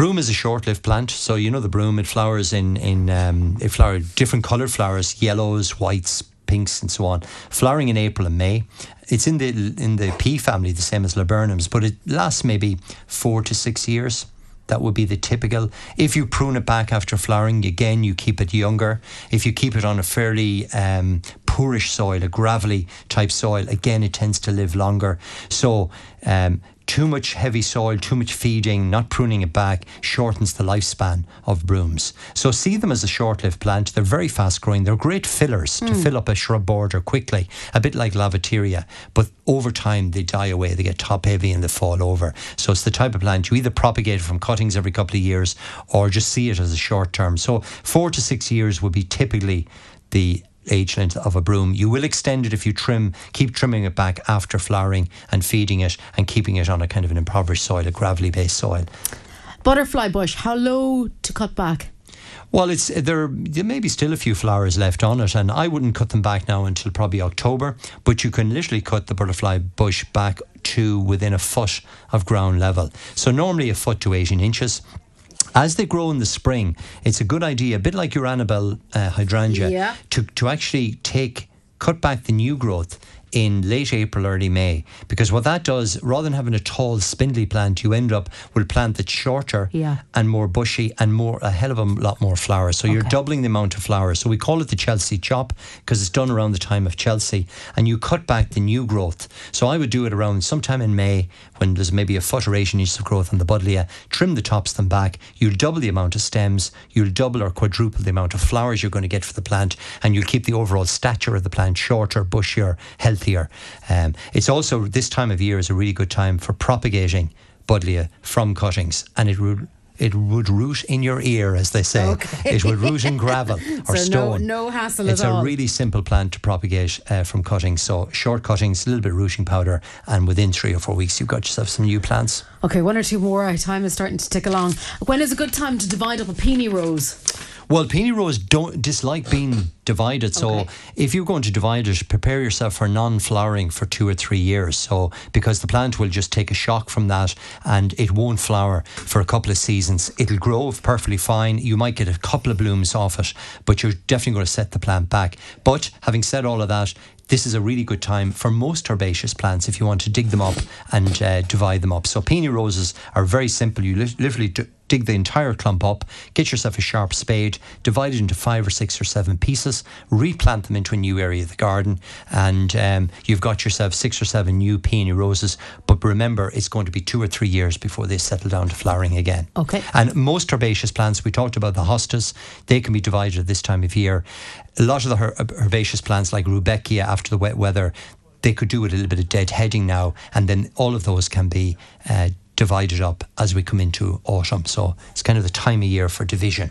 Broom is a short-lived plant, so you know the broom. It flowers in in um, it flowers different coloured flowers, yellows, whites, pinks, and so on. Flowering in April and May. It's in the in the pea family, the same as laburnums, but it lasts maybe four to six years. That would be the typical. If you prune it back after flowering, again, you keep it younger. If you keep it on a fairly um, poorish soil, a gravelly type soil, again, it tends to live longer. So, um, too much heavy soil, too much feeding, not pruning it back shortens the lifespan of brooms. So see them as a short lived plant. They're very fast growing. They're great fillers mm. to hmm. fill up a shrub border quickly, a bit like lavateria. But over time, they die away. They get top heavy and they fall over. So it's the type of plant you either propagate from cuttings every couple of years or just see it as a short term. So four to six years would be typically the age length of a broom. You will extend it if you trim, keep trimming it back after flowering and feeding it and keeping it on a kind of an impoverished soil, a gravelly based soil. Butterfly bush, how low to cut back? Well, it's there. There may be still a few flowers left on it, and I wouldn't cut them back now until probably October. But you can literally cut the butterfly bush back to within a foot of ground level. So normally a foot to eighteen inches. As they grow in the spring, it's a good idea, a bit like your Annabelle uh, hydrangea, Yeah. to to actually take cut back the new growth in late April, early May. Because what that does, rather than having a tall, spindly plant, you end up with a plant that's shorter Yeah. and more bushy and more a hell of a lot more flowers. So you're doubling the amount of flowers. So we call it the Chelsea chop because it's done around the time of Chelsea, and you cut back the new growth. So I would do it around sometime in May when there's maybe a foot or 18 inches of growth on the buddleia. Trim the tops them back. You'll double the amount of stems. You'll double or quadruple the amount of flowers you're going to get for the plant, and you'll keep the overall stature of the plant shorter, bushier, healthier. Um, it's also this time of year is a really good time for propagating buddleia from cuttings, and it would it would root in your ear, as they say. Okay. It would root in gravel or So no- stone. no hassle It's at a really simple plant to propagate uh, from cuttings. So short cuttings, a little bit of rooting powder, and within three or four weeks, you've got yourself some new plants. Okay, one or two more. Our time is starting to tick along. When is a good time to divide up a peony rose? Well, peony rows don't dislike being divided. So Okay. if you're going to divide it, prepare yourself for non-flowering for two or three years. So because the plant will just take a shock from that and it won't flower for a couple of seasons. It'll grow perfectly fine. You might get a couple of blooms off it, but you're definitely going to set the plant back. But having said all of that, this is a really good time for most herbaceous plants if you want to dig them up and uh, divide them up. So peony roses are very simple. You lit- literally d- dig the entire clump up, get yourself a sharp spade, divide it into five or six or seven pieces, replant them into a new area of the garden, and um, you've got yourself six or seven new peony roses. But remember, it's going to be two or three years before they settle down to flowering again. Okay. And most herbaceous plants, we talked about the hostas, they can be divided at this time of year. A lot of the her- herbaceous plants, like Rudbeckia, after the wet weather, they could do with a little bit of deadheading now, and then all of those can be uh, divided up as we come into autumn. So it's kind of the time of year for division.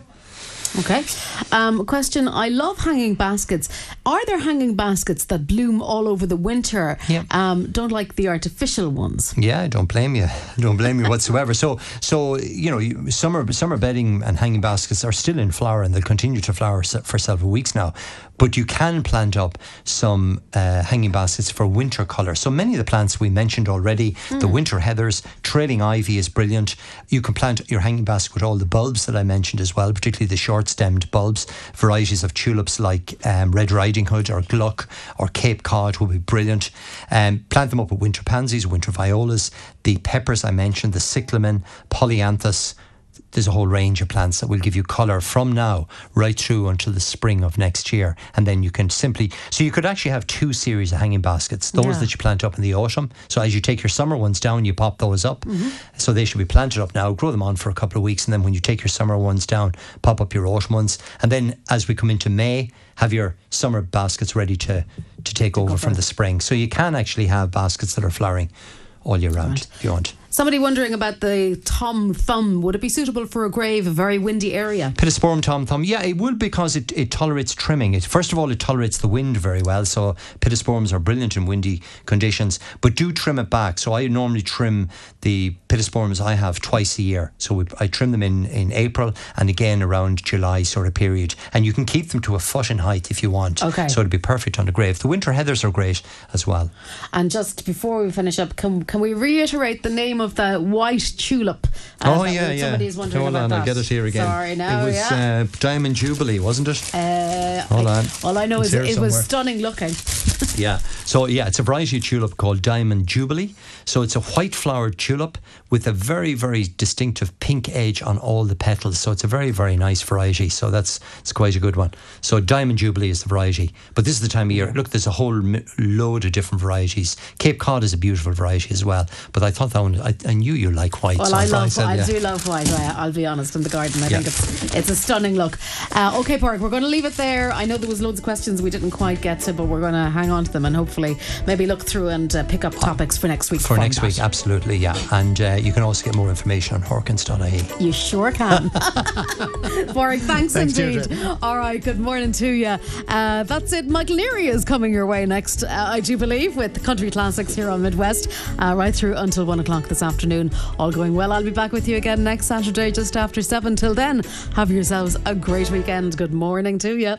Okay. Um, question I love hanging baskets. Are there hanging baskets that bloom all over the winter? Yeah. Um, don't like the artificial ones. Yeah, don't blame you. Don't blame you whatsoever. So, so you know, summer summer bedding and hanging baskets are still in flower, and they'll continue to flower for several weeks now. But you can plant up some uh, hanging baskets for winter colour. So many of the plants we mentioned already, the winter heathers, trailing ivy is brilliant. You can plant your hanging basket with all the bulbs that I mentioned as well, particularly the short-stemmed bulbs. Varieties of tulips like um, Red Riding Hood or Gluck or Cape Cod will be brilliant. Um, plant them up with winter pansies, winter violas, the peppers I mentioned, the cyclamen, polyanthus. There's a whole range of plants that will give you colour from now right through until the spring of next year. And then you can simply, so you could actually have two series of hanging baskets those Yeah. that you plant up in the autumn. So as you take your summer ones down, you pop those up. So they should be planted up now, grow them on for a couple of weeks. And then when you take your summer ones down, pop up your autumn ones. And then as we come into May, have your summer baskets ready to, to take over from the spring. So you can actually have baskets that are flowering all year round if you want. Somebody wondering about the tom thumb. Would it be suitable for a grave, a very windy area? Pittosporum tom thumb, yeah, it would because it, it tolerates trimming. It first of all it tolerates the wind very well. So pittosporums are brilliant in windy conditions, but do trim it back. So I normally trim the pittosporums I have twice a year. So we, I trim them in in April and again around July sort of period, and you can keep them to a foot in height if you want. Okay. So it'd be perfect on the grave. The winter heathers are great as well. And just before we finish up, can, can we reiterate the name of the white tulip? Uh, oh yeah, yeah. Somebody is wondering Hold about on, that. I'll get it here again. Sorry, now, it was yeah. uh, Diamond Jubilee, wasn't it? Uh, Hold I- on. All I know It's is it was stunning looking. Yeah. So yeah, it's a variety of tulip called Diamond Jubilee. So it's a white flowered tulip with a very very distinctive pink edge on all the petals. So it's a very very nice variety. So that's it's quite a good one. So Diamond Jubilee is the variety. But this is the time of year. Look, there's a whole load of different varieties. Cape Cod is a beautiful variety as well. But I thought that one. I, I knew you like white. Well, so I thought love. said, I yeah. do love white. I, I'll be honest. In the garden, I Yeah. think it's it's a stunning look. Uh, okay, Park. We're going to leave it there. I know there was loads of questions we didn't quite get to, but we're going to hang on to them and hopefully maybe look through and uh, pick up topics for next week. For next week, absolutely, yeah. And uh, you can also get more information on horkins.ie. You sure can. Warwick, thanks, Thanks, indeed. Deirdre. All right, good morning to you. Uh, that's it. Michael Leary is coming your way next, uh, I do believe, with the country classics here on Midwest, uh, right through until one o'clock this afternoon. All going well. I'll be back with you again next Saturday just after seven. Till then, have yourselves a great weekend. Good morning to you.